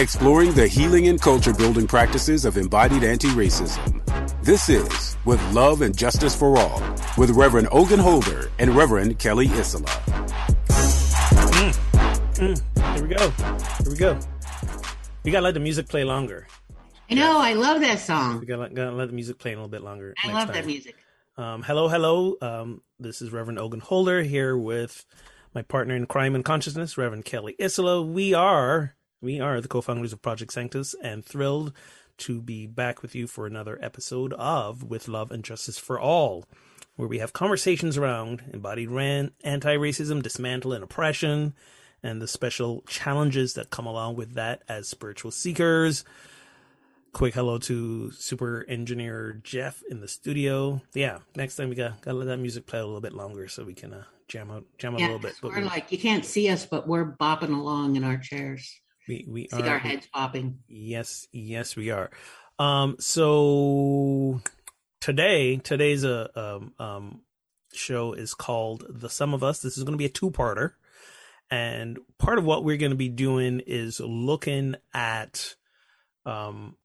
exploring the healing and culture building practices of embodied anti racism. This is With Love and Justice for All with Reverend Ogun Holder and Reverend Kelly Isola. Mm, mm, here we go. Here we go. We gotta let the music play longer. I know. I love that song. We gotta, gotta let the music play a little bit longer. I love time. that music. Um, hello, hello. Um, this is Reverend Ogun Holder here with my partner in crime and consciousness, Reverend Kelly Isola. We are we are the co-founders of Project Sanctus and thrilled to be back with you for another episode of With Love and Justice for All, where we have conversations around embodied ran- anti-racism, dismantle and oppression, and the special challenges that come along with that as spiritual seekers. Quick hello to super engineer Jeff in the studio. Yeah, next time we got gotta let that music play a little bit longer so we can uh, jam out jam out yeah, a little bit. But we're like you can't see us, but we're bopping along in our chairs. We we see are, our heads popping. Yes, yes, we are. Um, so today, today's a uh, um, um show is called "The Sum of Us." This is going to be a two-parter, and part of what we're going to be doing is looking at um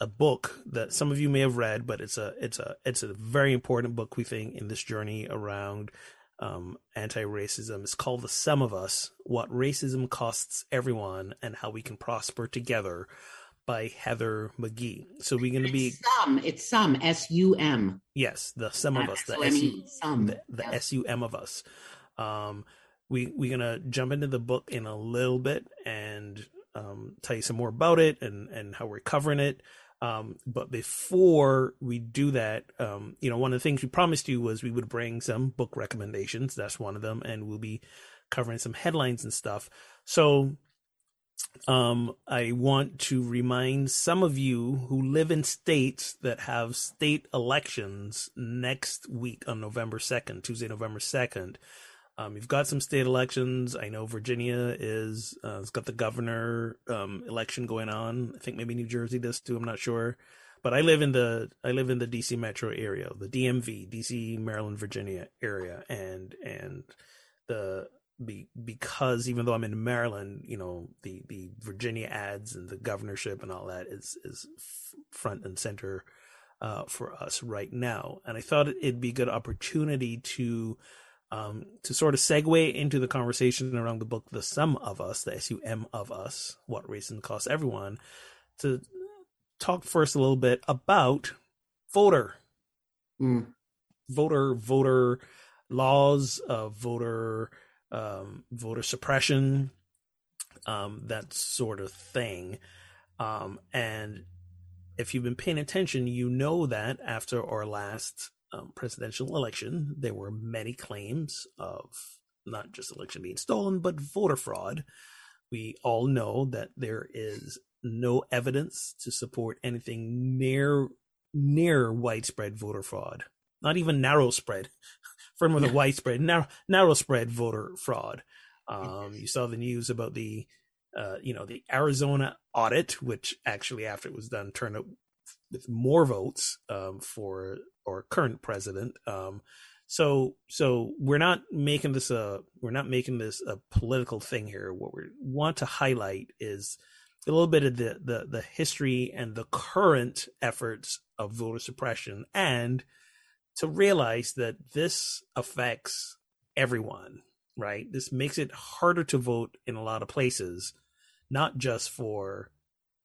a book that some of you may have read, but it's a it's a it's a very important book we think in this journey around um, anti-racism. It's called "The Sum of Us: What Racism Costs Everyone and How We Can Prosper Together" by Heather McGhee. So we're going to be some. It's some S U M. Yes, the sum of us. The S U some. The, the S U M of us. Um, we we're gonna jump into the book in a little bit and um, tell you some more about it and and how we're covering it. Um, but before we do that, um, you know, one of the things we promised you was we would bring some book recommendations. That's one of them, and we'll be covering some headlines and stuff. So, um, I want to remind some of you who live in states that have state elections next week on November 2nd, Tuesday, November 2nd. Um, you've got some state elections. I know Virginia is uh, has got the governor um, election going on. I think maybe New Jersey does too. I'm not sure, but I live in the I live in the DC metro area, the DMV, DC, Maryland, Virginia area, and and the be, because even though I'm in Maryland, you know the the Virginia ads and the governorship and all that is is front and center uh, for us right now. And I thought it'd be a good opportunity to um, to sort of segue into the conversation around the book, The Sum of Us, the S U M of Us, What Racism Costs Everyone, to talk first a little bit about voter. Mm. Voter, voter laws, uh, voter, um, voter suppression, um, that sort of thing. Um, and if you've been paying attention, you know that after our last um, presidential election, there were many claims of not just election being stolen, but voter fraud. We all know that there is no evidence to support anything near near widespread voter fraud. Not even narrow spread, with a widespread narrow narrow spread voter fraud. Um, you saw the news about the uh, you know the Arizona audit, which actually after it was done turned out more votes um, for our current president. Um, so so we're not making this a we're not making this a political thing here. What we want to highlight is a little bit of the the, the history and the current efforts of voter suppression, and to realize that this affects everyone. Right, this makes it harder to vote in a lot of places, not just for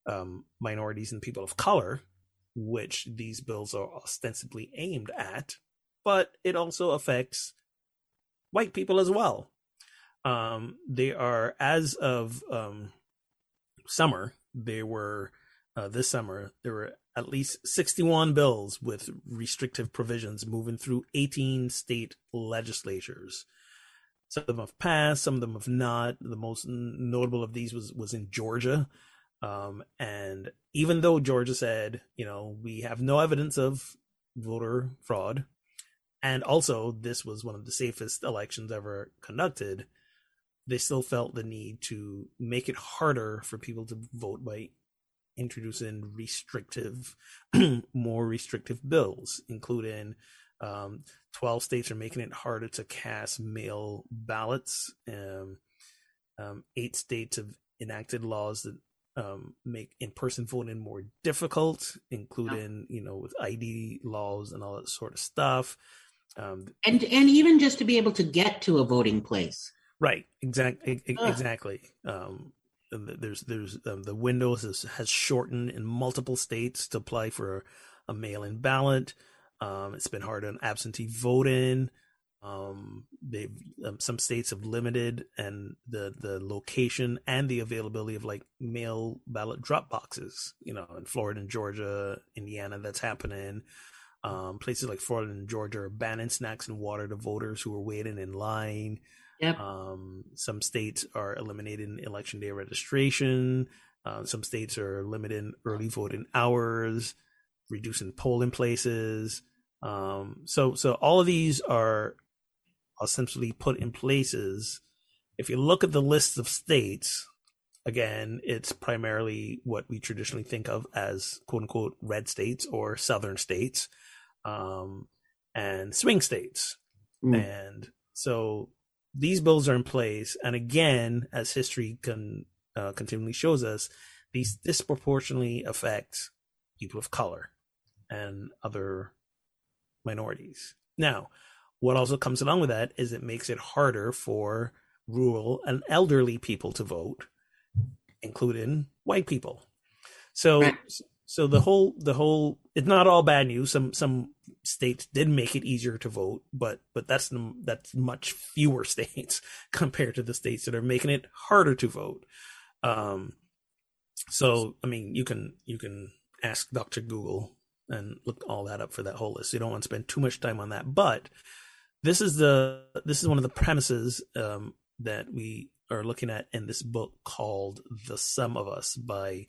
um, minorities and people of color, which these bills are ostensibly aimed at, but it also affects white people as well. Um, they are, as of um, summer, they were, uh, this summer, there were at least 61 bills with restrictive provisions moving through 18 state legislatures. Some of them have passed, some of them have not. The most notable of these was, was in Georgia, um, and even though Georgia said, you know, we have no evidence of voter fraud, and also this was one of the safest elections ever conducted, they still felt the need to make it harder for people to vote by introducing restrictive, more restrictive bills, including um, 12 states are making it harder to cast mail ballots. Um, um, eight states have enacted laws that um, make in-person voting more difficult, including you know with ID laws and all that sort of stuff. Um, and and even just to be able to get to a voting place. Right. Exactly. Exactly. Um, there's there's um, the windows has, has shortened in multiple states to apply for a, a mail-in ballot. Um, it's been hard on absentee voting. Um, they've um, some states have limited and the the location and the availability of like mail ballot drop boxes. You know, in Florida and Georgia, Indiana, that's happening. Um, places like Florida and Georgia are banning snacks and water to voters who are waiting in line. Yep. Um, some states are eliminating election day registration. Uh, some states are limiting early voting hours, reducing polling places. Um, so, so all of these are essentially put in places. If you look at the list of states, again, it's primarily what we traditionally think of as quote unquote red states or southern states, um, and swing states. Mm. And so these bills are in place. And again, as history can, uh, continually shows us, these disproportionately affect people of color and other minorities. Now, what also comes along with that is it makes it harder for rural and elderly people to vote, including white people. So, right. so the whole the whole it's not all bad news. Some some states did make it easier to vote, but but that's that's much fewer states compared to the states that are making it harder to vote. Um, so I mean, you can you can ask Doctor Google and look all that up for that whole list. You don't want to spend too much time on that, but this is the this is one of the premises um, that we are looking at in this book called "The Sum of Us" by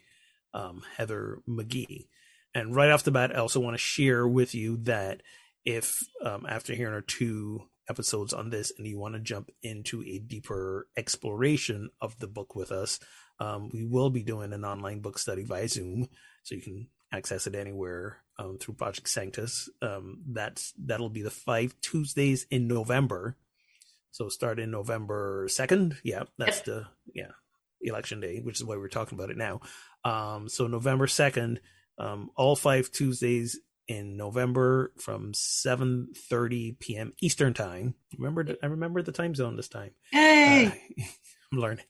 um, Heather McGhee. And right off the bat, I also want to share with you that if um, after hearing our two episodes on this and you want to jump into a deeper exploration of the book with us, um, we will be doing an online book study via Zoom, so you can access it anywhere um, through Project Sanctus. Um, that's that'll be the five Tuesdays in November. So start in November second. Yeah, that's the yeah election day, which is why we're talking about it now. Um, so November second, um, all five Tuesdays in November from 7:30 p.m. Eastern time. Remember, I remember the time zone this time. Hey, uh, I'm learning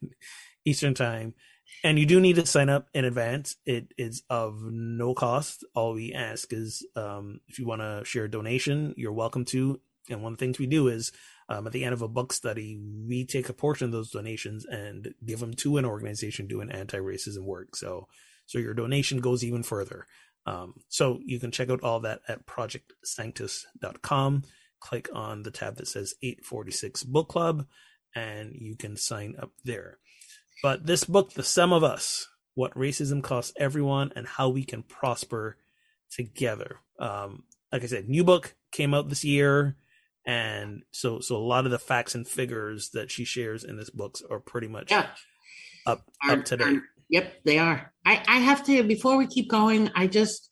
Eastern time and you do need to sign up in advance. It is of no cost. All we ask is um, if you want to share a donation, you're welcome to. And one of the things we do is um, at the end of a book study, we take a portion of those donations and give them to an organization doing anti-racism work. So, so your donation goes even further. Um, so you can check out all that at projectsanctus.com. Click on the tab that says 846 Book Club, and you can sign up there. But this book, The Sum of Us What Racism Costs Everyone and How We Can Prosper Together. Um, like I said, new book came out this year. And so, so a lot of the facts and figures that she shares in this book are pretty much yeah. up, are, up to date. Yep, they are. I, I have to, before we keep going, I just,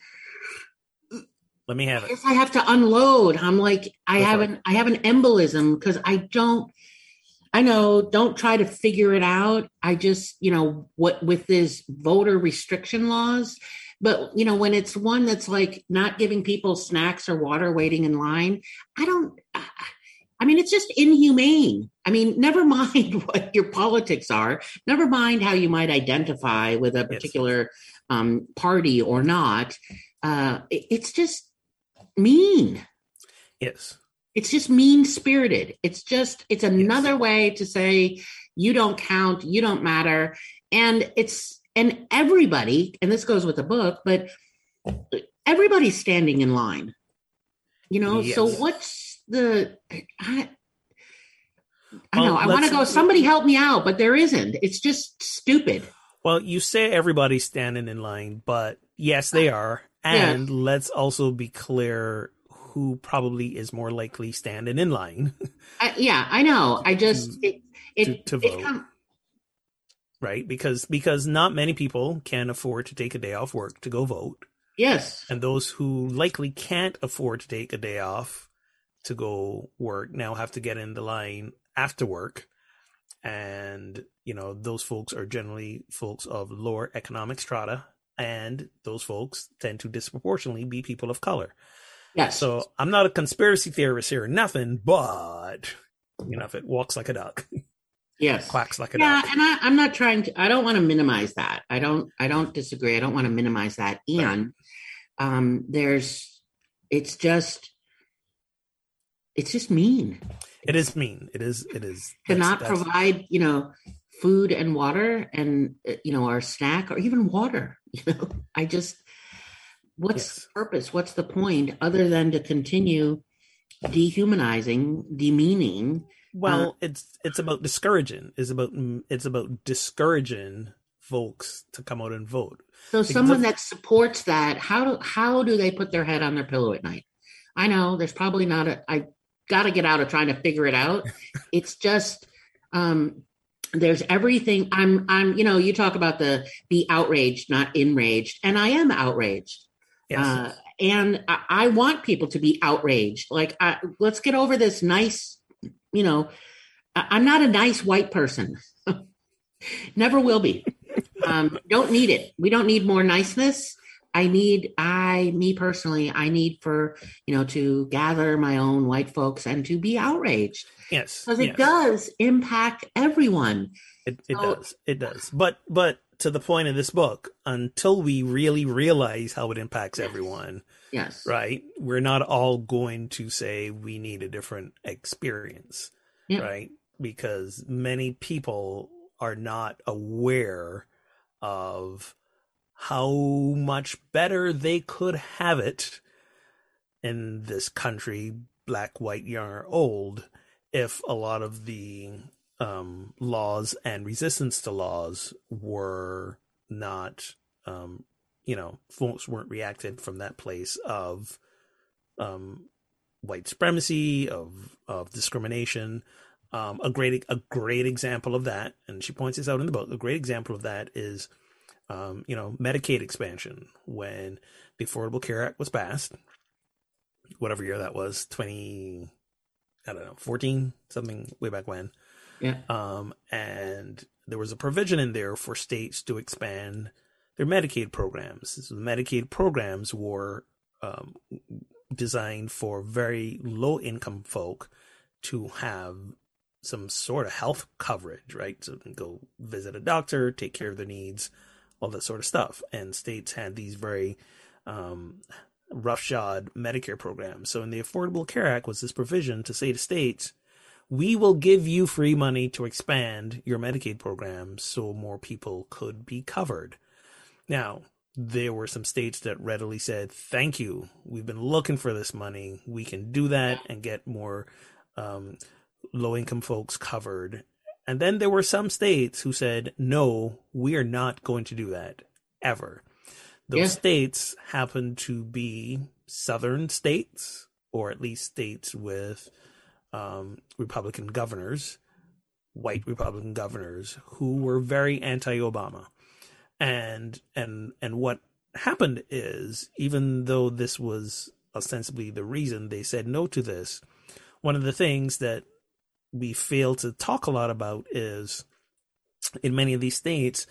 let me have it. I have to unload. I'm like, I Go have an, I have an embolism because I don't, I know, don't try to figure it out. I just, you know, what with this voter restriction laws, but you know, when it's one that's like not giving people snacks or water waiting in line, I don't I mean, it's just inhumane. I mean, never mind what your politics are, never mind how you might identify with a particular um, party or not. Uh, it's just mean. Yes it's just mean spirited it's just it's another yes. way to say you don't count you don't matter and it's and everybody and this goes with the book but everybody's standing in line you know yes. so what's the i, I know i want to go somebody help me out but there isn't it's just stupid well you say everybody's standing in line but yes they are and yeah. let's also be clear who probably is more likely standing in line. uh, yeah, I know. I just to, it, it, to, to vote. It right because because not many people can afford to take a day off work to go vote yes and those who likely can't afford to take a day off to go work now have to get in the line after work and you know those folks are generally folks of lower economic strata and those folks tend to disproportionately be people of color Yes. so i'm not a conspiracy theorist here or nothing but you know if it walks like a duck yes. quacks like a duck. Yeah, duck and I, I'm not trying to. I don't want to minimize that. I don't. I don't disagree. I don't want to minimize that. And um, there's. It's just. It's just mean it is mean it is it is to not provide, you know, food and water, and uh, you know, our snack or even water. You know, I just. What's Yes. the purpose? What's the point other than to continue dehumanizing, demeaning? Well, it's it's about discouraging. It's about it's about discouraging folks to come out and vote. So Because someone of- that supports that, how do how do they put their head on their pillow at night? I know there's probably not a I gotta get out of trying to figure it out. it's just um there's everything I'm I'm you know, you talk about the be outraged, not enraged, and I am outraged. Yes. Uh, and I, I want people to be outraged. Like, I, let's get over this nice, you know, I, I'm not a nice white person. Never will be. Um, don't need it. We don't need more niceness. I need, I, me personally, I need for, you know, to gather my own white folks and to be outraged yes. because it yes. does impact everyone. It, it So- does. It does. But but to the point of this book, until we really realize how it impacts everyone, Yes. right? We're not all going to say we need a different experience, Yeah. right? Because many people are not aware of how much better they could have it in this country, black, white, young, or old, if a lot of the um, laws and resistance to laws were not, um, you know, folks weren't reacted from that place of um, white supremacy, of of discrimination. Um, a great a great example of that, and she points this out in the book. A great example of that is, um, you know, Medicaid expansion when the Affordable Care Act was passed, whatever year that was, twenty, I don't know, fourteen, something way back when. Yeah. Um, and there was a provision in there for states to expand their Medicaid programs. So the Medicaid programs were um, designed for very low income folk to have some sort of health coverage, right? So go visit a doctor, take care of their needs, all that sort of stuff. And states had these very um, roughshod Medicare programs. So in the Affordable Care Act was this provision to say to states, we will give you free money to expand your Medicaid program so more people could be covered. Now, there were some states that readily said, Thank you. We've been looking for this money. We can do that and get more um, low income folks covered. And then there were some states who said, No, we are not going to do that ever. Those Yeah. states happen to be southern states, or at least states with um, Republican governors, white Republican governors, who were very anti-Obama, and and and what happened is, even though this was ostensibly the reason they said no to this, one of the things that we fail to talk a lot about is, in many of these states,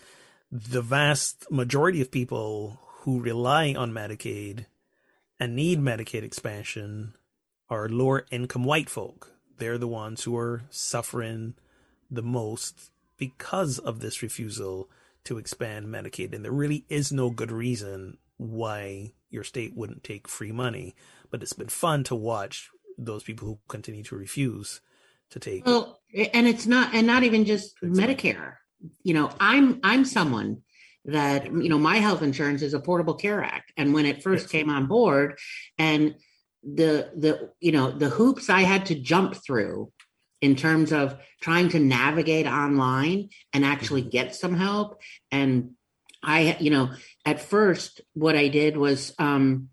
the vast majority of people who rely on Medicaid and need Medicaid expansion are lower income white folk. They're the ones who are suffering the most because of this refusal to expand Medicaid. And there really is no good reason why your state wouldn't take free money. But it's been fun to watch those people who continue to refuse to take Well, and it's not, and not even just Medicare. You know, I'm I'm someone that you know my health insurance is Affordable Care Act, and when it first Yes. came on board, and the the you know the hoops I had to jump through in terms of trying to navigate online and actually get some help, and I you know at first what I did was um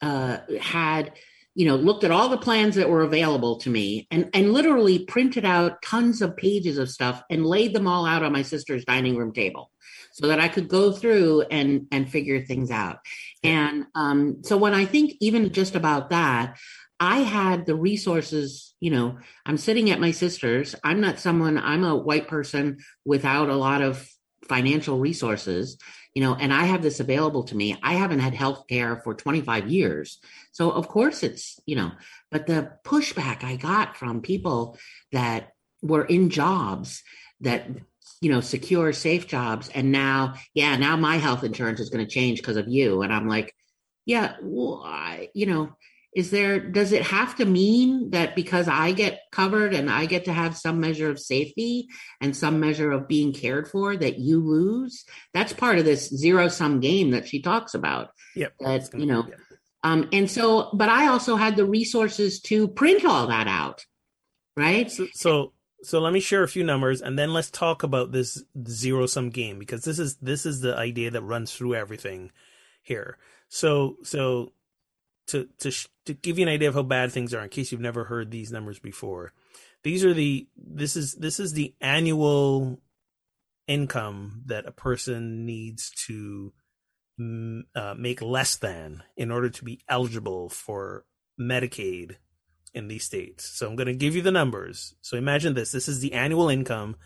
uh had you know looked at all the plans that were available to me and and literally printed out tons of pages of stuff and laid them all out on my sister's dining room table so that I could go through and and figure things out and um so when I think even just about that I had the resources, you know, I'm sitting at my sister's. I'm not someone, I'm a white person without a lot of financial resources, you know, and I have this available to me. I haven't had health care for 25 years. So, of course, it's, you know, but the pushback I got from people that were in jobs that you know secure safe jobs and now yeah now my health insurance is going to change because of you and i'm like yeah well I, you know is there does it have to mean that because i get covered and i get to have some measure of safety and some measure of being cared for that you lose? That's part of this zero sum game that she talks about. Yep. That you know um and so but i also had the resources to print all that out right? So, so so let me share a few numbers and then let's talk about this zero sum game because this is this is the idea that runs through everything here. So so to to to give you an idea of how bad things are in case you've never heard these numbers before these are the this is this is the annual income that a person needs to uh, make less than in order to be eligible for medicaid in these states. So I'm going to give you the numbers. So imagine this this is the annual income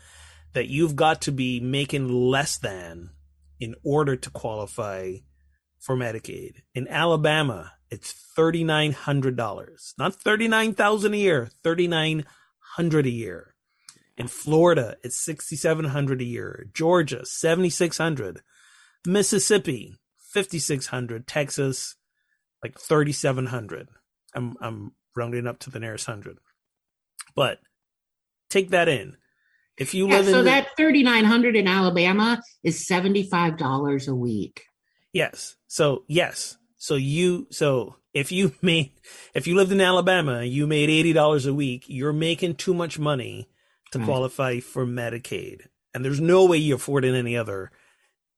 that you've got to be making less than in order to qualify for Medicaid. In Alabama, it's $3900. Not 39,000 a year, 3900 a year. In Florida, it's 6700 a year. Georgia, 7600. Mississippi, 5600. Texas, like 3700. I'm I'm rounding up to the nearest hundred. But take that in. If you yeah, live so in that thirty nine hundred in Alabama is seventy five dollars a week. Yes. So yes. So you so if you made if you lived in Alabama, you made eighty dollars a week, you're making too much money to right. qualify for Medicaid. And there's no way you afford in any other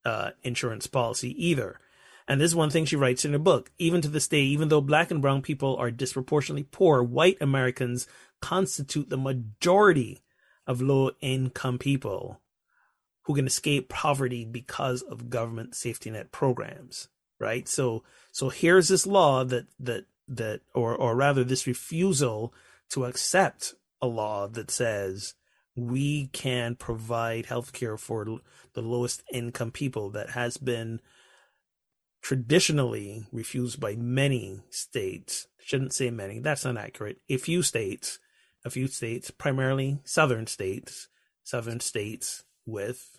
uh, insurance policy either. And this is one thing she writes in her book. Even to this day, even though black and brown people are disproportionately poor, white Americans constitute the majority of low income people who can escape poverty because of government safety net programs. Right. So, so here's this law that, that, that, or, or rather this refusal to accept a law that says we can provide health care for the lowest income people that has been traditionally refused by many states. Shouldn't say many, that's not accurate. A few states, a few states, primarily southern states, southern states with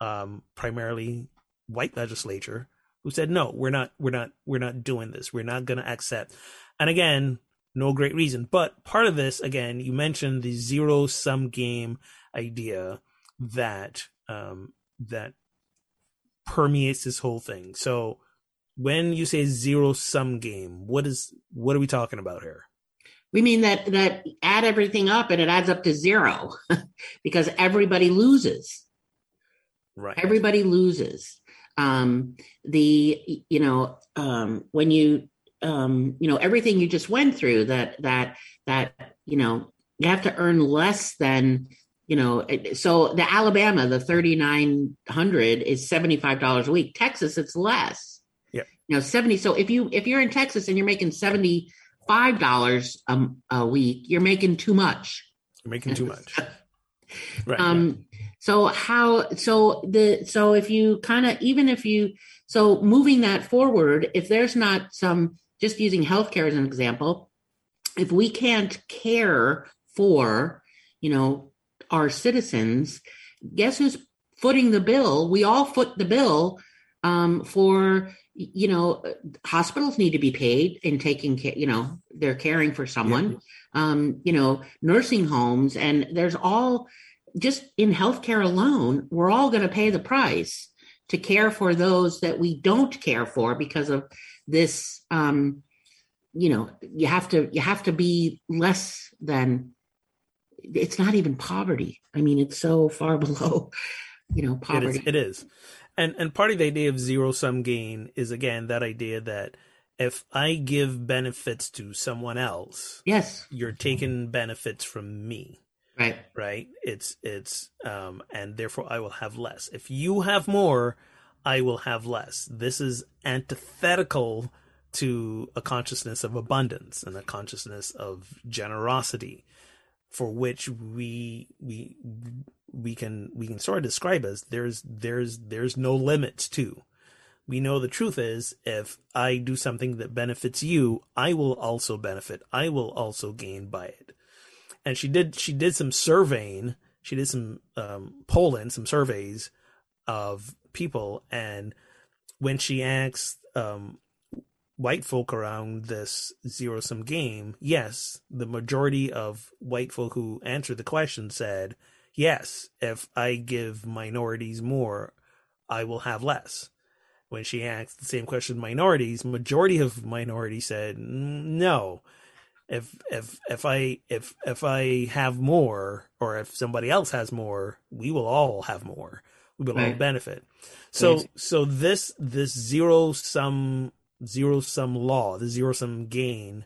um, primarily white legislature who said no, we're not, we're not, we're not doing this. We're not going to accept. And again, no great reason. But part of this, again, you mentioned the zero sum game idea that um, that permeates this whole thing. So when you say zero sum game, what is what are we talking about here? We mean that that add everything up and it adds up to zero because everybody loses. Right. Everybody loses. Um, the you know um, when you um, you know everything you just went through that that that you know you have to earn less than you know so the alabama the 3900 is $75 a week. Texas it's less. Yeah. You know 70 so if you if you're in texas and you're making 75 dollars a week you're making too much. You're making too much. Right um so how so the so if you kind of even if you so moving that forward if there's not some just using healthcare as an example if we can't care for you know our citizens, guess who's footing the bill? We all foot the bill um, for you know hospitals need to be paid in taking care. You know they're caring for someone. Yeah. Um, you know nursing homes and there's all just in healthcare alone, we're all going to pay the price to care for those that we don't care for because of this. Um, you know, you have to you have to be less than it's not even poverty. I mean, it's so far below, you know, poverty. It is. It is. And and part of the idea of zero sum gain is again that idea that if I give benefits to someone else, yes, you're taking benefits from me. Right. Right. It's it's um and therefore I will have less. If you have more, I will have less. This is antithetical to a consciousness of abundance and a consciousness of generosity for which we we we can we can sort of describe as there's there's there's no limits to we know the truth is if i do something that benefits you i will also benefit i will also gain by it and she did she did some surveying she did some um, polling some surveys of people and when she asked um, white folk around this zero sum game, yes, the majority of white folk who answered the question said, yes, if I give minorities more, I will have less. When she asked the same question minorities, majority of minorities said no. If if if I if if I have more or if somebody else has more, we will all have more. We will right. all benefit. So so this this zero sum zero sum law, the zero sum gain,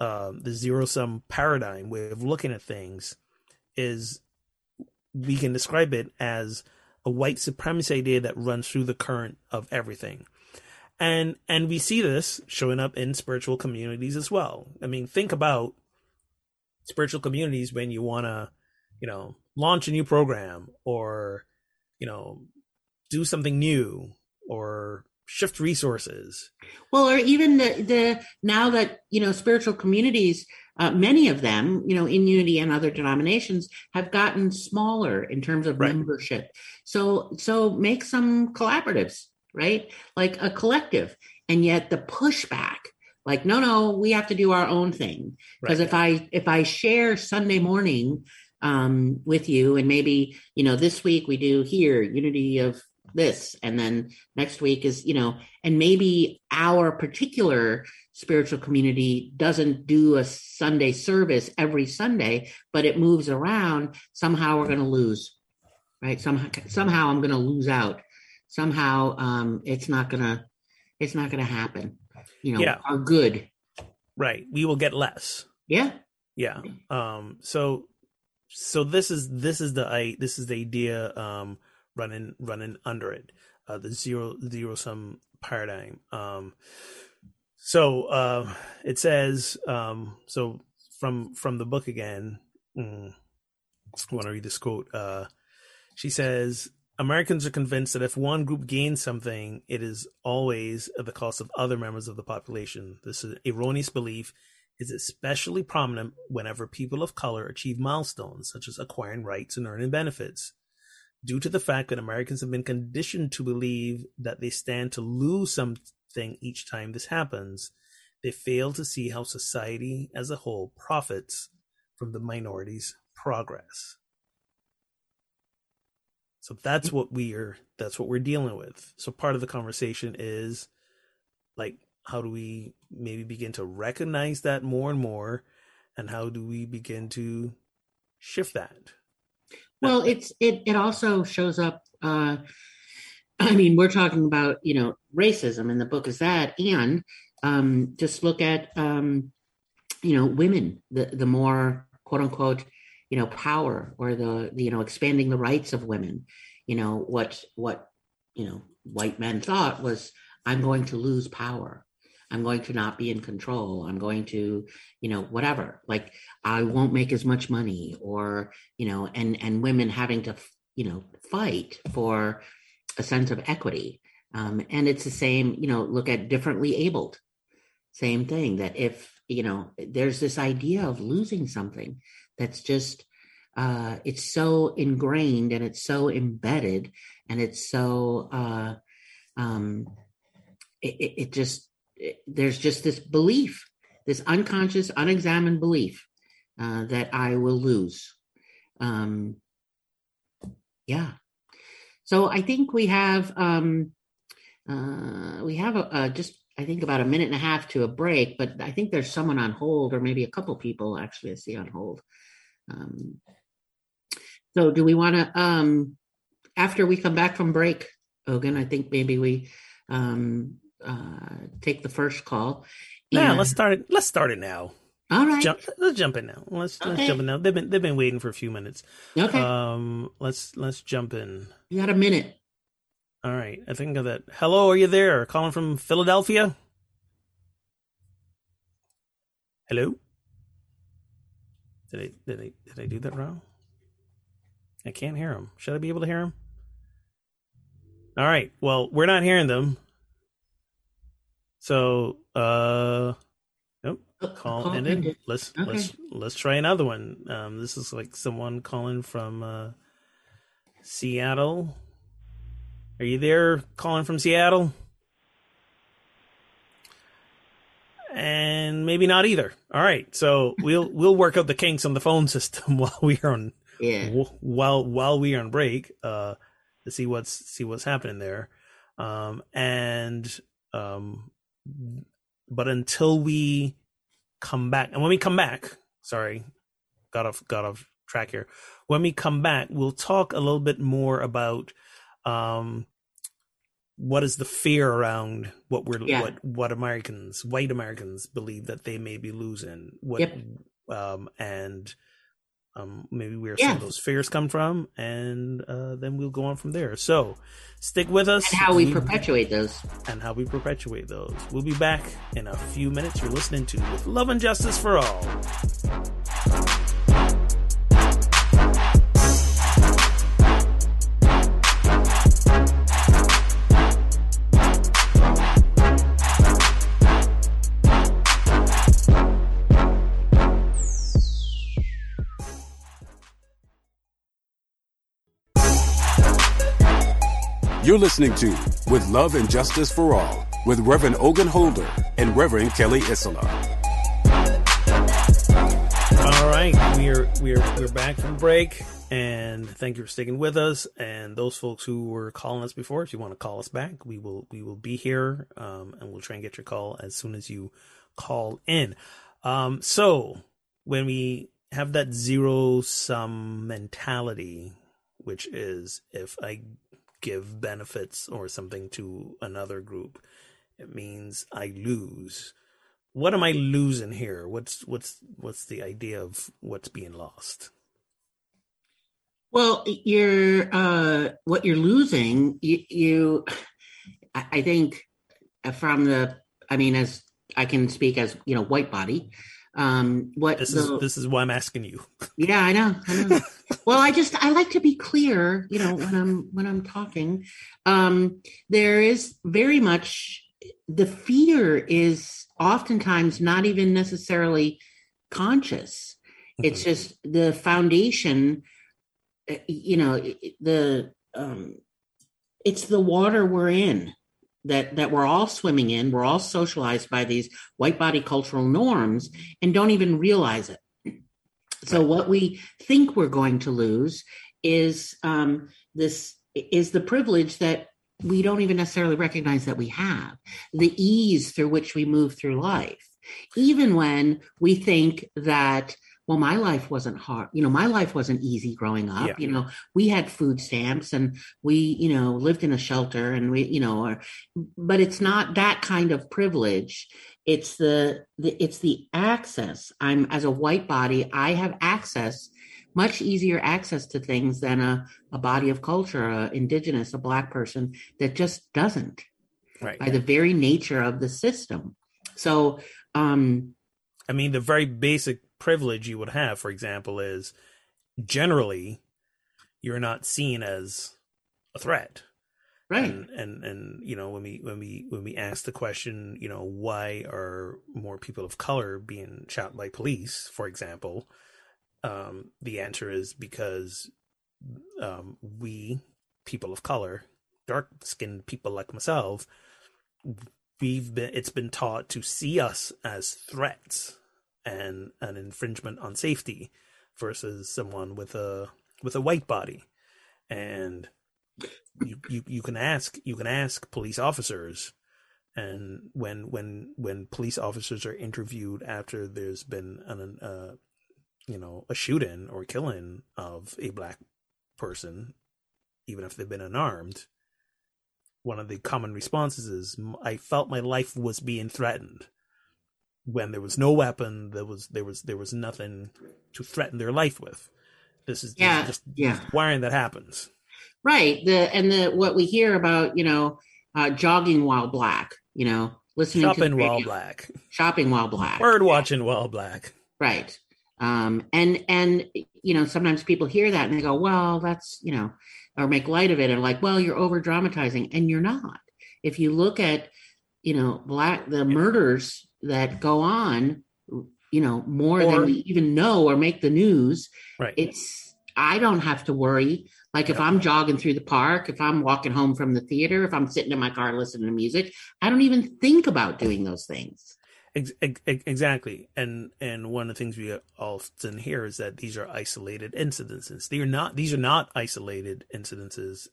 uh, the zero sum paradigm way of looking at things is we can describe it as a white supremacy idea that runs through the current of everything. And and we see this showing up in spiritual communities as well. I mean, think about spiritual communities when you want to, you know, launch a new program or, you know, do something new or shift resources well or even the the now that you know spiritual communities uh, many of them you know in unity and other denominations have gotten smaller in terms of right. membership so so make some collaboratives right? Like a collective. And yet the pushback like no no we have to do our own thing. Because right. if i if i share sunday morning um, with you and maybe you know this week we do here unity of this and then next week is you know and maybe our particular spiritual community doesn't do a sunday service every sunday but it moves around somehow we're going to lose right? Somehow somehow i'm going to lose out somehow um it's not going to it's not to happen you know yeah. are good right we will get less yeah yeah um so so this is this is the i this is the idea um running running under it, uh, the zero zero sum paradigm. Um, so uh, it says um, so from from the book again. Mm, I want to read this quote. Uh, she says Americans are convinced that if one group gains something, it is always at the cost of other members of the population. This is erroneous belief is especially prominent whenever people of color achieve milestones such as acquiring rights and earning benefits due to the fact that Americans have been conditioned to believe that they stand to lose something each time this happens, they fail to see how society as a whole profits from the minority's progress. So that's what we're that's what we're dealing with. So part of the conversation is like how do we maybe begin to recognize that more and more and how do we begin to shift that? Well, it's it it also shows up. Uh, I mean, we're talking about you know racism, and the book is that, and um, just look at um, you know women. The the more quote unquote you know power or the, you know expanding the rights of women. You know what what you know white men thought was I'm going to lose power. I'm going to not be in control. I'm going to, you know, whatever. Like I won't make as much money or, you know, and and women having to, you know, fight for a sense of equity. Um, and it's the same, you know, look at differently abled. Same thing that if, you know, there's this idea of losing something that's just uh it's so ingrained and it's so embedded and it's so uh um it, it just there's just this belief, this unconscious, unexamined belief uh, that I will lose. Um, yeah. So I think we have um, uh, we have a, a just I think about a minute and a half to a break, but I think there's someone on hold, or maybe a couple people actually I see on hold. Um, so do we want to um, after we come back from break, Ogun, I think maybe we um, uh, take the first call. Yeah, let's start it. Let's start it now. All right. Jump, let's jump in now. Let's okay. let's jump in now. They've been they've been waiting for a few minutes. Okay. Um. Let's let's jump in. You got a minute. All right. I think of that. Hello, are you there? Calling from Philadelphia. Hello. Did I did I did I do that wrong? I can't hear him. Should I be able to hear him? All right. Well, we're not hearing them. So, uh, nope. Call, call ended. ended. Let's okay. let's let's try another one. Um, this is like someone calling from uh, Seattle. Are you there? Calling from Seattle? And maybe not either. All right. So we'll we'll work out the kinks on the phone system while we are on yeah. while while we are on break. Uh, to see what's see what's happening there. Um, and um, but until we come back, and when we come back, sorry, got off got off track here. When we come back, we'll talk a little bit more about um, what is the fear around what we're yeah. what what Americans, white Americans, believe that they may be losing. What yep. um, and um, maybe where yeah. some of those fears come from, and uh, then we'll go on from there. So stick with us. And how we, we perpetuate those. And how we perpetuate those. We'll be back in a few minutes. You're listening to With Love and Justice for All. You're listening to With Love and Justice for All with Reverend Ogun Holder and Reverend Kelly Isola. All right, we're we're we're back from break, and thank you for sticking with us. And those folks who were calling us before, if you want to call us back, we will we will be here, um, and we'll try and get your call as soon as you call in. Um, so when we have that zero sum mentality, which is if I give benefits or something to another group. It means I lose. What am I losing here? What's what's what's the idea of what's being lost? Well, you're uh, what you're losing. You, you, I think, from the. I mean, as I can speak as you know, white body. Um, what this is this is why I'm asking you. Yeah, I know. I know. well, I just I like to be clear, you know, when I'm when I'm talking. Um, there is very much the fear is oftentimes not even necessarily conscious. It's mm-hmm. just the foundation. Eh, you know, the um, it's the water we're in that that we're all swimming in we're all socialized by these white body cultural norms and don't even realize it so right. what we think we're going to lose is um, this is the privilege that we don't even necessarily recognize that we have the ease through which we move through life even when we think that well my life wasn't hard you know my life wasn't easy growing up yeah. you know. We had food stamps and we you know lived in a shelter and we you know or, but it's not that kind of privilege. It's the, the it's the access. I'm as a white body i have access much easier access to things than a, a body of culture a indigenous a black person that just doesn't right. by the very nature of the system. So um i mean the very basic privilege you would have, for example, is generally you're not seen as a threat. Right. And, and and you know when we when we when we ask the question, you know, why are more people of color being shot by police, for example, um, the answer is because um, we people of color, dark skinned people like myself, we've been it's been taught to see us as threats and an infringement on safety versus someone with a with a white body. And you, you you can ask you can ask police officers. And when when when police officers are interviewed after there's been an uh, you know a shooting or killing of a black person even if they've been unarmed one of the common responses is i felt my life was being threatened when there was no weapon, there was there was there was nothing to threaten their life with. This is, yeah, this is just yeah. wiring that happens. Right. The and the what we hear about, you know, uh, jogging while black, you know, listening shopping while radio, black, shopping while black, bird watching while black. right? Um, and and you know sometimes people hear that and they go, well, that's you know, or make light of it and like, well, you're over dramatizing, and you're not. If you look at you know black the murders that go on, you know more Or- than we even know or make the news. Right. It's I don't have to worry. Like if I'm jogging through the park, if I'm walking home from the theater, if I'm sitting in my car listening to music, I don't even think about doing those things. Ex- ex- ex- exactly, and and one of the things we often hear is that these are isolated incidences. They are not; these are not isolated incidences,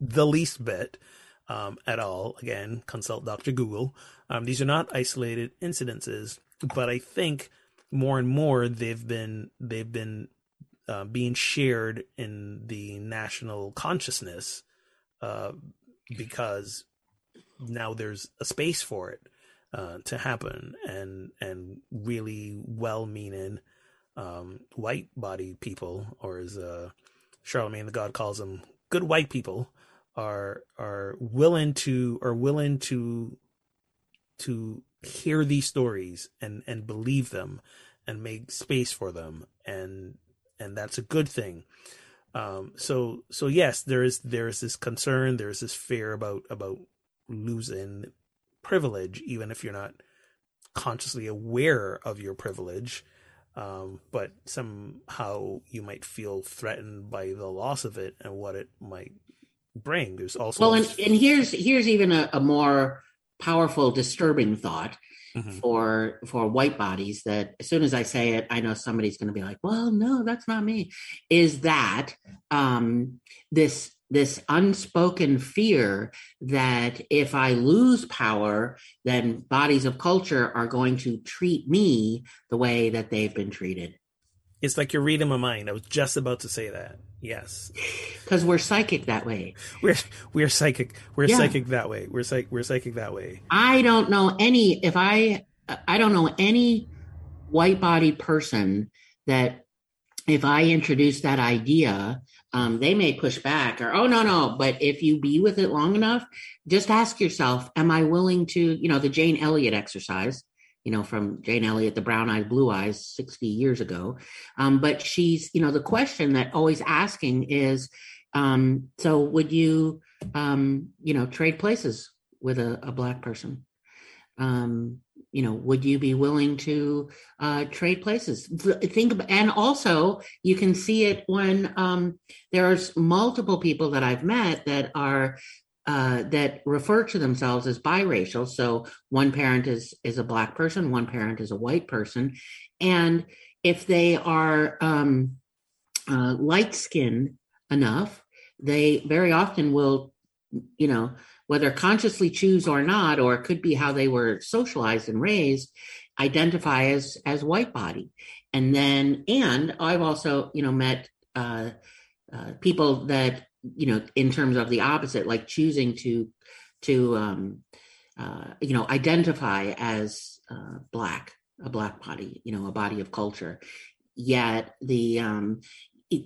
the least bit um, at all. Again, consult Doctor Google. Um, these are not isolated incidences, but I think more and more they've been they've been uh, being shared in the national consciousness uh, because now there's a space for it uh, to happen, and and really well-meaning um, white body people, or as uh, Charlamagne tha God calls them, good white people, are are willing to are willing to to hear these stories and and believe them and make space for them. And and that's a good thing. Um so so yes there is there is this concern there is this fear about about losing privilege even if you're not consciously aware of your privilege. Um but somehow you might feel threatened by the loss of it and what it might bring there's also Well, and, and here's here's even a, a more powerful, disturbing thought Mhm. for for white bodies that as soon as I say it, I know somebody's going to be like, "Well, no, that's not me." Is that um, this this unspoken fear that if I lose power, then bodies of culture are going to treat me the way that they've been treated it's like you're reading my mind i was just about to say that yes because we're psychic that way. we're we're psychic we're Yeah. psychic that way we're psych we're psychic that way I don't know any if I I don't know any white body person that if I introduce that idea, um, they may push back or oh no no. But if you be with it long enough, just ask yourself, am I willing to you know the Jane Elliott exercise? You know, from Jane Elliott, the brown eyes, blue eyes, 60 years ago. Um, but she's, you know, the question that always asking is, um, so would you, um, you know, trade places with a, a black person? um, you know, would you be willing to uh, trade places? Think, and also you can see it when um, there's multiple people that I've met that are uh, that refer to themselves as biracial. So one parent is is a black person, one parent is a white person, and if they are um, uh, light skinned enough, they very often will, you know, whether consciously choose or not, or it could be how they were socialized and raised, identify as as white body. And then, and I've also, you know, met uh, uh, people that, you know, in terms of the opposite, like choosing to to um, uh, you know identify as uh, black, a black body, you know, a body of culture. Yet the um,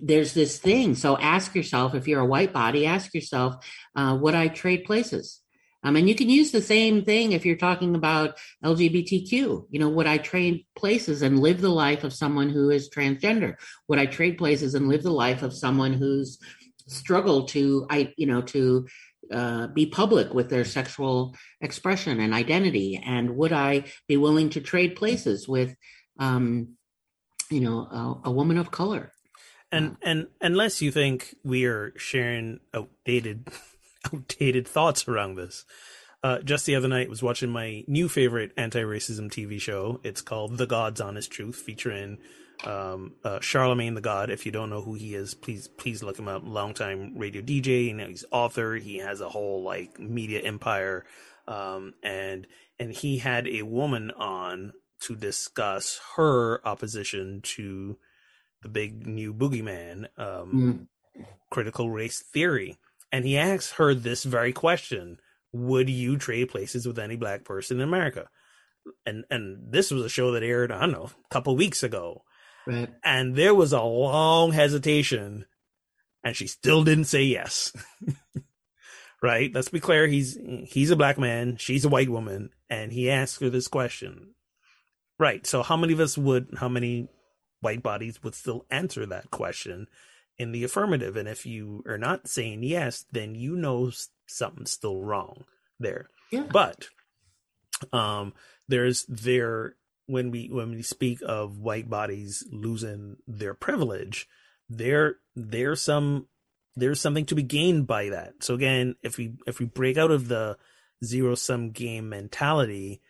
there's this thing. So ask yourself if you're a white body, ask yourself, uh, would I trade places? Um, and you can use the same thing if you're talking about LGBTQ. You know, would I trade places and live the life of someone who is transgender? Would I trade places and live the life of someone who's struggled to, I, you know, to uh, be public with their sexual expression and identity? And would I be willing to trade places with, um, you know, a, a woman of color? and and unless you think we are sharing outdated outdated thoughts around this uh just the other night was watching my new favorite anti-racism tv show it's called the god's honest truth featuring um uh charlamagne tha god if you don't know who he is please please look him up longtime radio dj and he's author he has a whole like media empire um and and he had a woman on to discuss her opposition to the big new boogeyman, um, Mm. critical race theory. And he asked her this very question Would you trade places with any black person in America? And and this was a show that aired, I don't know, a couple weeks ago. Right. And there was a long hesitation, and she still didn't say yes. right? Let's be clear. He's he's a black man. She's a white woman, and he asks her this question. Right. So how many of us would? How many white bodies would still answer that question in the affirmative? And if you are not saying yes, then you know something's still wrong there. Yeah. But um, there's there when we when we speak of white bodies losing their privilege, there there's some there's something to be gained by that. So again, if we if we break out of the zero sum game mentality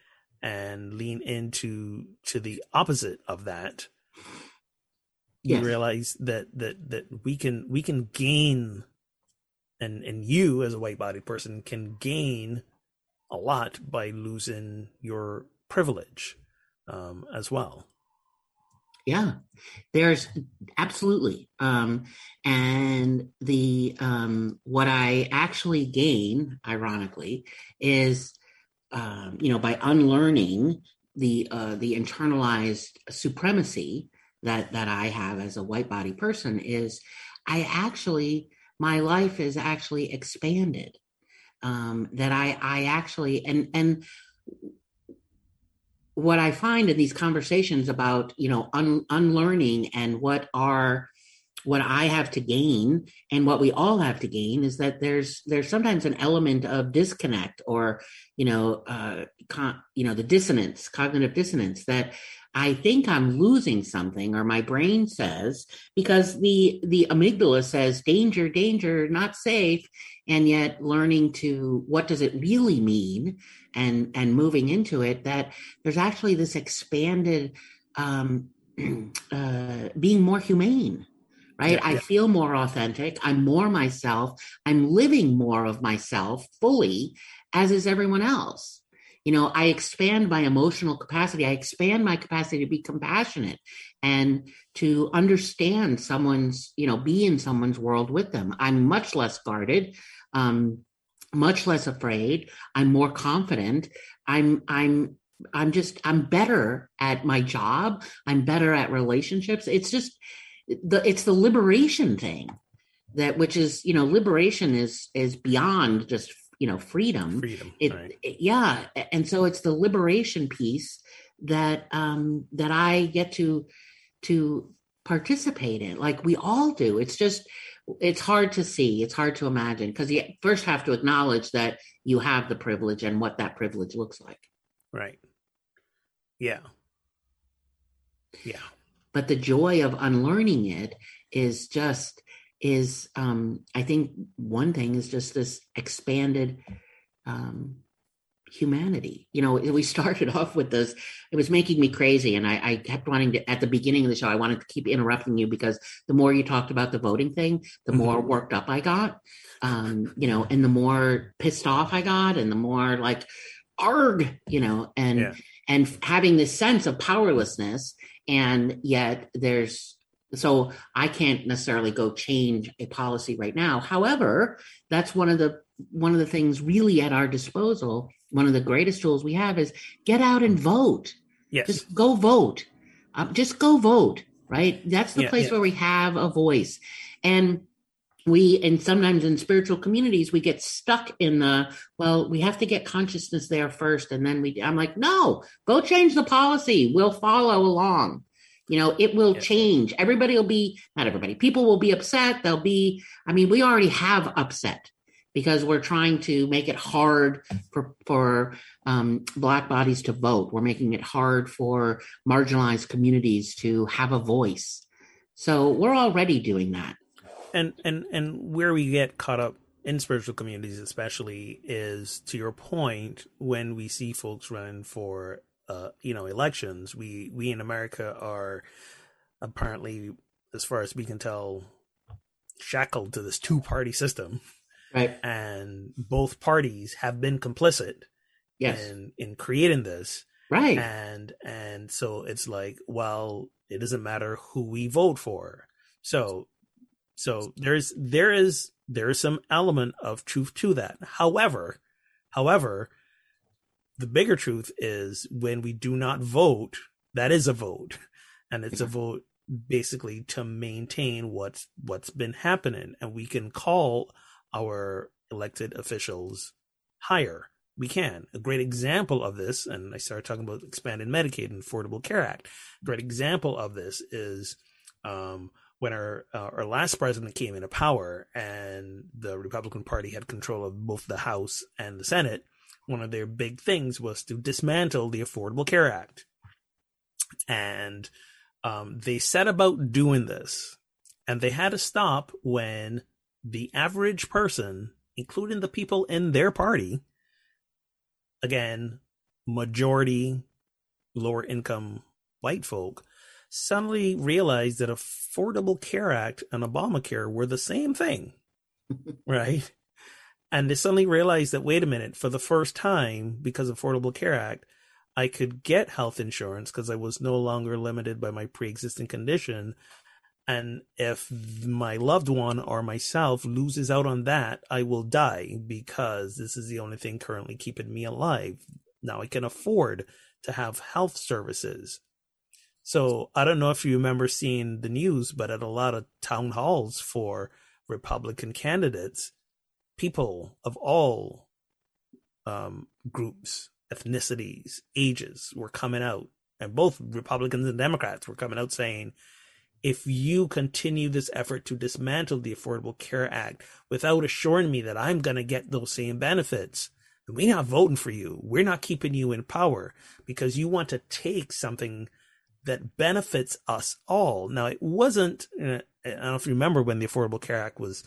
and lean into to the opposite of that, you realize that that that we can we can gain and and you as a white bodied person can gain a lot by losing your privilege um, as well. Yeah, there's absolutely. Um, and the um, what I actually gain, ironically, is um, you know by unlearning the uh, the internalized supremacy that that I have as a white body person is I actually my life is actually expanded. Um, that I I actually and and what I find in these conversations about you know un, unlearning and what are what I have to gain and what we all have to gain is that there's there's sometimes an element of disconnect or you know uh, con, you know the dissonance cognitive dissonance that I think I'm losing something or my brain says because the the amygdala says danger danger not safe and yet learning to what does it really mean and and moving into it that there's actually this expanded um uh being more humane right? Yeah, i feel more authentic. I'm more myself. I'm living more of myself fully as is everyone else you know i expand my emotional capacity. I expand my capacity to be compassionate and to understand someone's you know be in someone's world with them. I'm much less guarded um much less afraid. I'm more confident. I'm i'm i'm just i'm better at my job. I'm better at relationships. It's just the it's the liberation thing that which is you know liberation is is beyond just you know freedom Freedom. it, right? it- yeah and so it's the liberation piece that um that i get to to participate in like we all do it's just it's hard to see it's hard to imagine because you first have to acknowledge that you have the privilege and what that privilege looks like Right. Yeah. Yeah. but the joy of unlearning it is just is um i think one thing is just this expanded um humanity you know we started off with this it was making me crazy and i i kept wanting to at the beginning of the show i wanted to keep interrupting you because the more you talked about the voting thing the more worked up i got um you know and the more pissed off i got and the more like arg you know and Yeah. and having this sense of powerlessness and yet there's so i can't necessarily go change a policy right now. However that's one of the one of the things really at our disposal one of the greatest tools we have is get out and vote. Yes. just go vote. Um, just go vote right? That's the Yeah, place yeah. where we have a voice. And we and sometimes in spiritual communities we get stuck in the well we have to get consciousness there first and then we i'm like no go change the policy. We'll follow along you know it will Yeah. change. Everybody will be not everybody people will be upset. They'll be i mean we already have upset because we're trying to make it hard for for um, black bodies to vote. We're making it hard for marginalized communities to have a voice. So we're already doing that. And and and where we get caught up in spiritual communities especially is to your point when we see folks running for uh you know elections we we in america are apparently as far as we can tell shackled to this two party system. Right. And both parties have been complicit yes. in in creating this. Right. And and so it's like well it doesn't matter who we vote for. So so there's there is there is some element of truth to that. However however the bigger truth is when we do not vote that is a vote and it's a vote basically to maintain what's what's been happening and we can call our elected officials higher. We can. A great example of this, and I started talking about expanded Medicaid and Affordable Care Act. A great example of this is um, when our uh, our last president came into power and the Republican Party had control of both the House and the Senate. One of their big things was to dismantle the Affordable Care Act, and um, they set about doing this, and they had to stop when the average person, including the people in their party, again, majority lower income white folk, suddenly realized that Affordable Care Act and Obamacare were the same thing, right? And they suddenly realized that, wait a minute, for the first time, because of Affordable Care Act, I could get health insurance because I was no longer limited by my pre existing condition. And if my loved one or myself loses out on that, I will die because this is the only thing currently keeping me alive. Now I can afford to have health services. So I don't know if you remember seeing the news, but at a lot of town halls for Republican candidates, people of all um, groups, ethnicities, ages were coming out, and both Republicans and Democrats were coming out saying, if you continue this effort to dismantle the Affordable Care Act without assuring me that I'm going to get those same benefits, we're not voting for you. We're not keeping you in power because you want to take something that benefits us all. Now, it wasn't, uh, I don't know if you remember when the Affordable Care Act was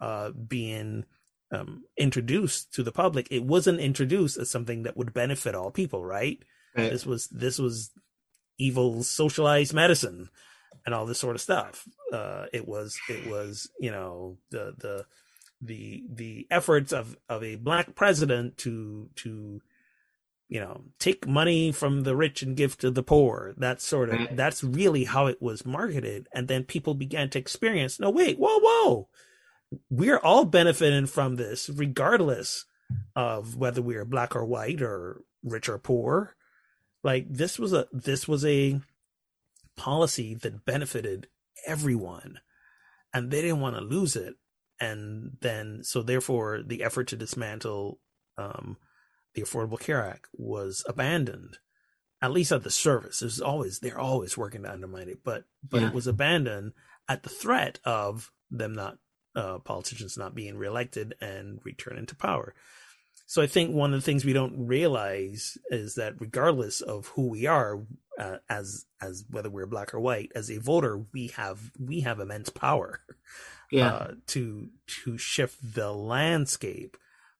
uh, being um, introduced to the public, it wasn't introduced as something that would benefit all people, right? right? This was this was evil socialized medicine and all this sort of stuff. Uh, it was it was you know the the the the efforts of of a black president to to you know take money from the rich and give to the poor that sort of that's really how it was marketed and then people began to experience no wait whoa whoa we're all benefiting from this regardless of whether we are black or white or rich or poor. Like this was a this was a policy that benefited everyone and they didn't want to lose it. And then so therefore the effort to dismantle um, the affordable care act was abandoned at least at the service. There's always they're always working to undermine it but but yeah. it was abandoned at the threat of them not uh, politicians not being reelected and return into power so I think one of the things we don't realize is that regardless of who we are, uh, as as whether we're black or white, as a voter, we have we have immense power, yeah, uh, to to shift the landscape.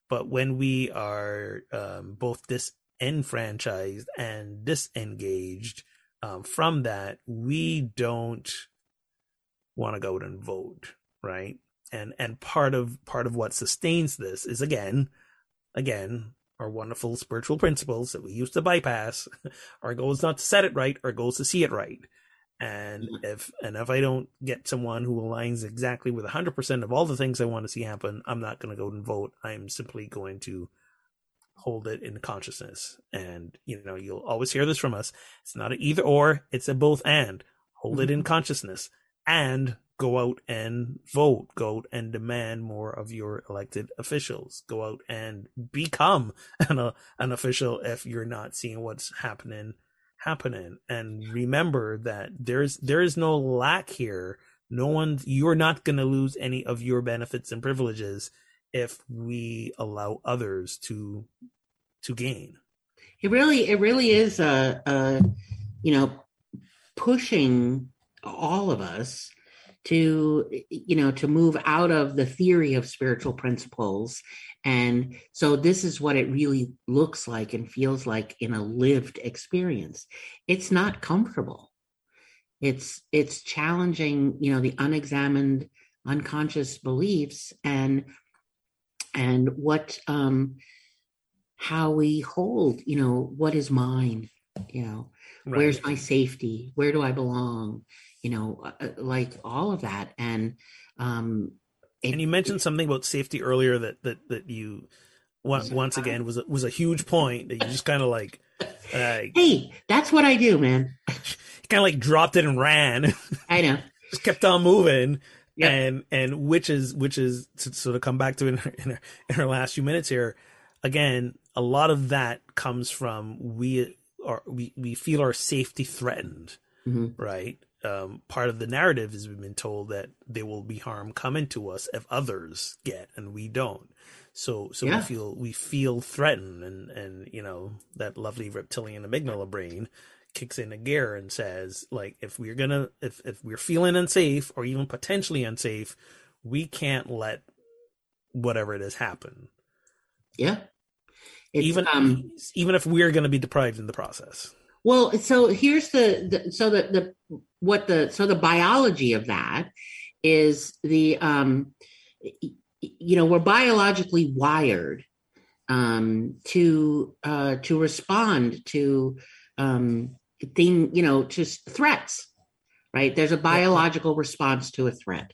But when we are um, both disenfranchised and disengaged um, from that, we don't want to go out and vote, right? And and part of part of what sustains this is again again, our wonderful spiritual principles that we used to bypass. Our goal is not to set it right, our goal is to see it right. And if and if I don't get someone who aligns exactly with 100% of all the things I want to see happen, I'm not going to go and vote. I'm simply going to hold it in consciousness. And you know, you'll always hear this from us. It's not an either or, it's a both and. Hold it in mm-hmm. consciousness and go out and vote, go out and demand more of your elected officials, go out and become an, uh, an official if you're not seeing what's happening happening. And remember that there's there is no lack here. No one you're not going to lose any of your benefits and privileges if we allow others to to gain. It really it really is a, a you know pushing all of us to you know to move out of the theory of spiritual principles. And so this is what it really looks like and feels like in a lived experience. It's not comfortable. It's it's challenging you know the unexamined unconscious beliefs and and what um how we hold you know what is mine you know? Right. where's my safety? Where do i belong you know, uh, uh, like all of that. And um, it, and you mentioned something about safety earlier that that that you once once again was a, was a huge point that you just kind of like. Uh, hey, that's what I do, man. kind of like dropped it and ran. I know. just kept on moving. Yep. And and which is which is to sort of come back to in her, in, her, in her last few minutes here. Again, a lot of that comes from we are we we feel our safety threatened, mm-hmm. right? Um, part of the narrative is we've been told that there will be harm coming to us if others get and we don't. So so yeah. we feel we feel threatened and and you know that lovely reptilian amygdala brain kicks into gear and says like if we're gonna if if we're feeling unsafe or even potentially unsafe we can't let whatever it is happen yeah it's, even um, even if we're going to be deprived in the process well so here's the, the so the the what the so the biology of that is the um you know we're biologically wired um to uh to respond to um thing, you know, to threats, right? There's a biological response to a threat.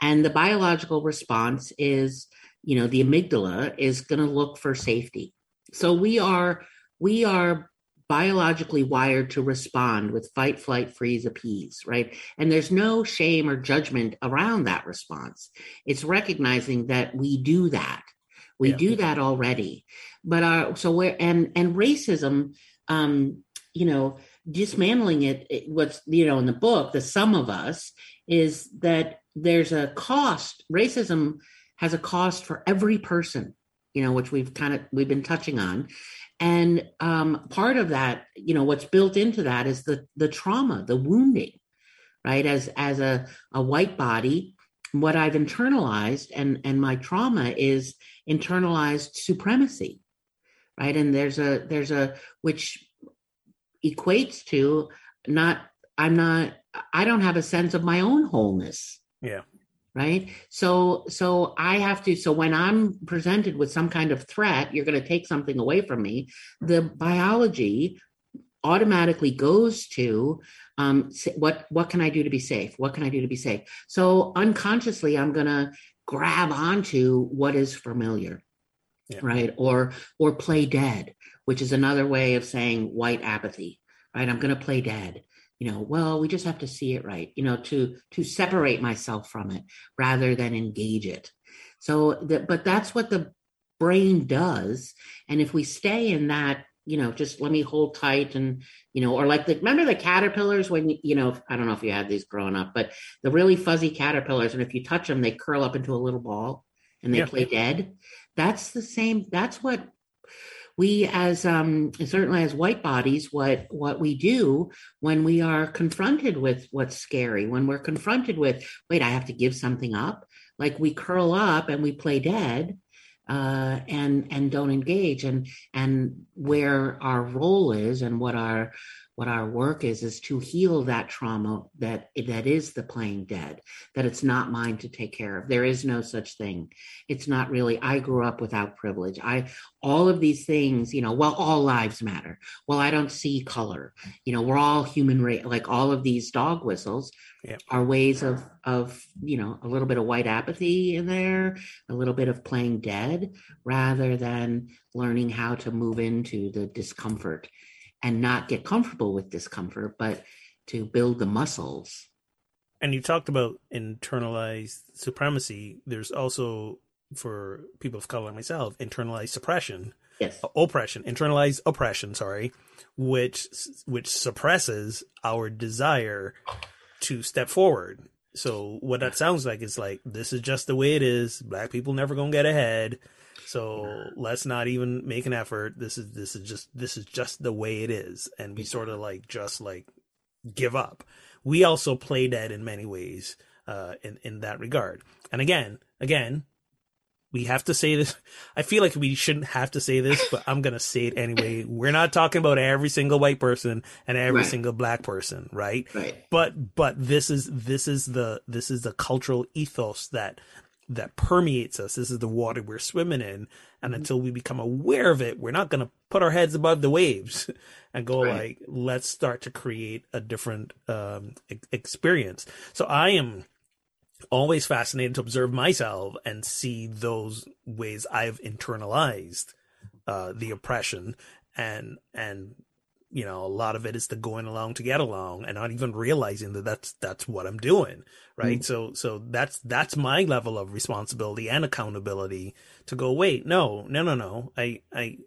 And the biological response is, you know, the amygdala is going to look for safety. So we are, we are biologically wired to respond with fight, flight, freeze, appease, right? And there's no shame or judgment around that response. It's recognizing that we do that. We yeah. do that already. But our so where and and racism, um, you know, dismantling it, it what's you know in the book the sum of us is that there's a cost racism has a cost for every person you know which we've kind of we've been touching on and um, part of that you know what's built into that is the the trauma the wounding right? As as a, a white body what i've internalized and and my trauma is internalized supremacy right? And there's a there's a which equates to not i'm not i don't have a sense of my own wholeness. Yeah right? So so i have to so when i'm presented with some kind of threat you're going to take something away from me. The biology automatically goes to um, what what can i do to be safe? What can i do to be safe? So unconsciously i'm going to grab onto what is familiar yeah. right? Or or play dead which is another way of saying white apathy right? I'm going to play dead you know well we just have to see it right you know to to separate myself from it rather than engage it. So that but that's what the brain does. And if we stay in that you know just let me hold tight and you know or like the remember the caterpillars when you know i don't know if you had these growing up but the really fuzzy caterpillars and if you touch them they curl up into a little ball and they yeah. play dead. That's the same that's what we as um, certainly as white bodies what what we do when we are confronted with what's scary when we're confronted with wait i have to give something up. Like we curl up and we play dead uh, and and don't engage. And and where our role is and what our what our work is is to heal that trauma that that is the playing dead that it's not mine to take care of. There is no such thing. It's not really i grew up without privilege. I all of these things you know well all lives matter. Well i don't see color. You know we're all human race like all of these dog whistles yeah. are ways of of you know a little bit of white apathy in there a little bit of playing dead rather than learning how to move into the discomfort and not get comfortable with discomfort, but to build the muscles. And you talked about internalized supremacy. There's also, for people of color like myself, internalized suppression. Yes. Oppression, internalized oppression, sorry, which which suppresses our desire to step forward. So what that sounds like is like this is just the way it is. Black people never gonna get ahead. So let's not even make an effort. This is this is just this is just the way it is, and we sort of like just like give up. We also play dead in many ways uh, in in that regard. And again, again, we have to say this. I feel like we shouldn't have to say this, but I'm gonna say it anyway. We're not talking about every single white person and every right. single black person, right? Right. But but this is this is the this is the cultural ethos that that permeates us. This is the water we're swimming in. And mm-hmm. until we become aware of it, we're not going to put our heads above the waves and go right. like, let's start to create a different um, experience. So I am always fascinated to observe myself and see those ways I've internalized uh, the oppression and and you know a lot of it is the going along to get along and not even realizing that that's that's what i'm doing right? Mm-hmm. so so that's that's my level of responsibility and accountability to go wait no no no no. I i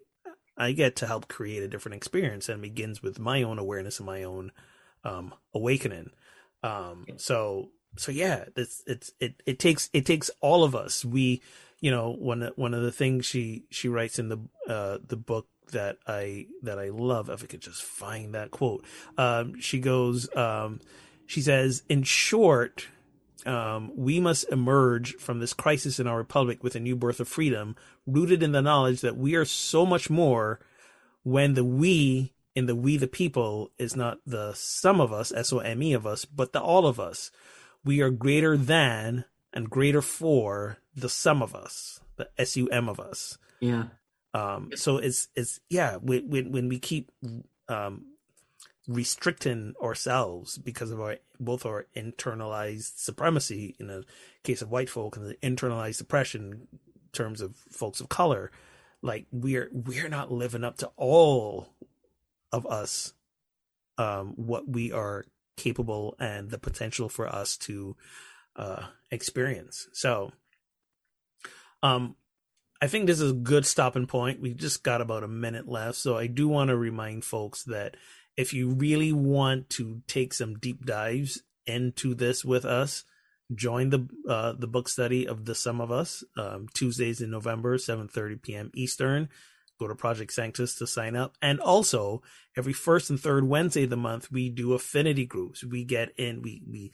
i get to help create a different experience and begins with my own awareness and my own um awakening. Um so so yeah it's it's it it takes it takes all of us. We you know one one of the things she she writes in the uh the book that I that I love. If I could just find that quote, um, she goes, um, she says, in short, um, we must emerge from this crisis in our republic with a new birth of freedom, rooted in the knowledge that we are so much more. When the we in the we the people is not the some of us, S O M E of us, but the all of us. We are greater than and greater for the sum of us, the S U M of us. Yeah. Um, so it's it's yeah when when we keep um, restricting ourselves because of our both our internalized supremacy in the case of white folk and the internalized oppression in terms of folks of color, like we're we're not living up to all of us um, what we are capable and the potential for us to uh, experience. So, um, I think this is a good stopping point. We've just got about a minute left. So I do want to remind folks that if you really want to take some deep dives into this with us, join the uh, the book study of the Sum of Us um, Tuesdays in November, 7:30 p.m. Eastern. Go to Project Sanctus to sign up, and also every first and third Wednesday of the month we do affinity groups. We get in, we we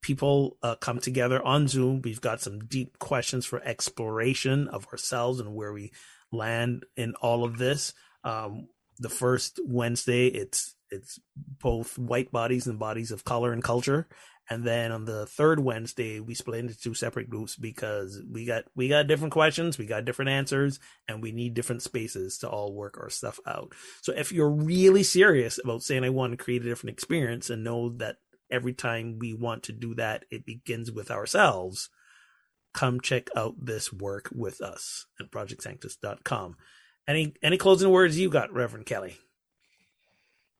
people uh, come together on Zoom. We've got some deep questions for exploration of ourselves and where we land in all of this. Um, the first Wednesday, it's it's both white bodies and bodies of color and culture. And then on the third Wednesday, we split into two separate groups because we got we got different questions, we got different answers, and we need different spaces to all work our stuff out. So if you're really serious about saying I want to create a different experience and know that every time we want to do that, it begins with ourselves. Come check out this work with us at projectsanctus.com. Any any closing words you got, Reverend Kelly?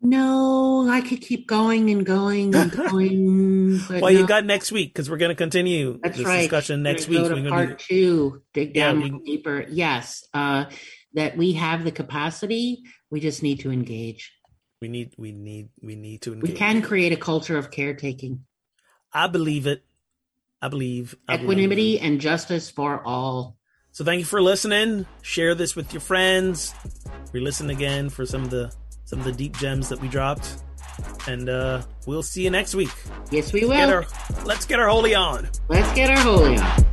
No, I could keep going and going and going. well, no. you got next week because we're going to continue That's this right. discussion next week. Go to part two, dig down yeah, we, deeper. Yes, uh, that we have the capacity. We just need to engage. We need we need we need to engage. We can create a culture of caretaking. I believe it. I believe I equanimity believe and justice for all. So thank you for listening. Share this with your friends. Re-listen again for some of the some of the deep gems that we dropped. And uh we'll see you next week. Yes, we let's will. Get our, let's get our holy on. Let's get our holy on.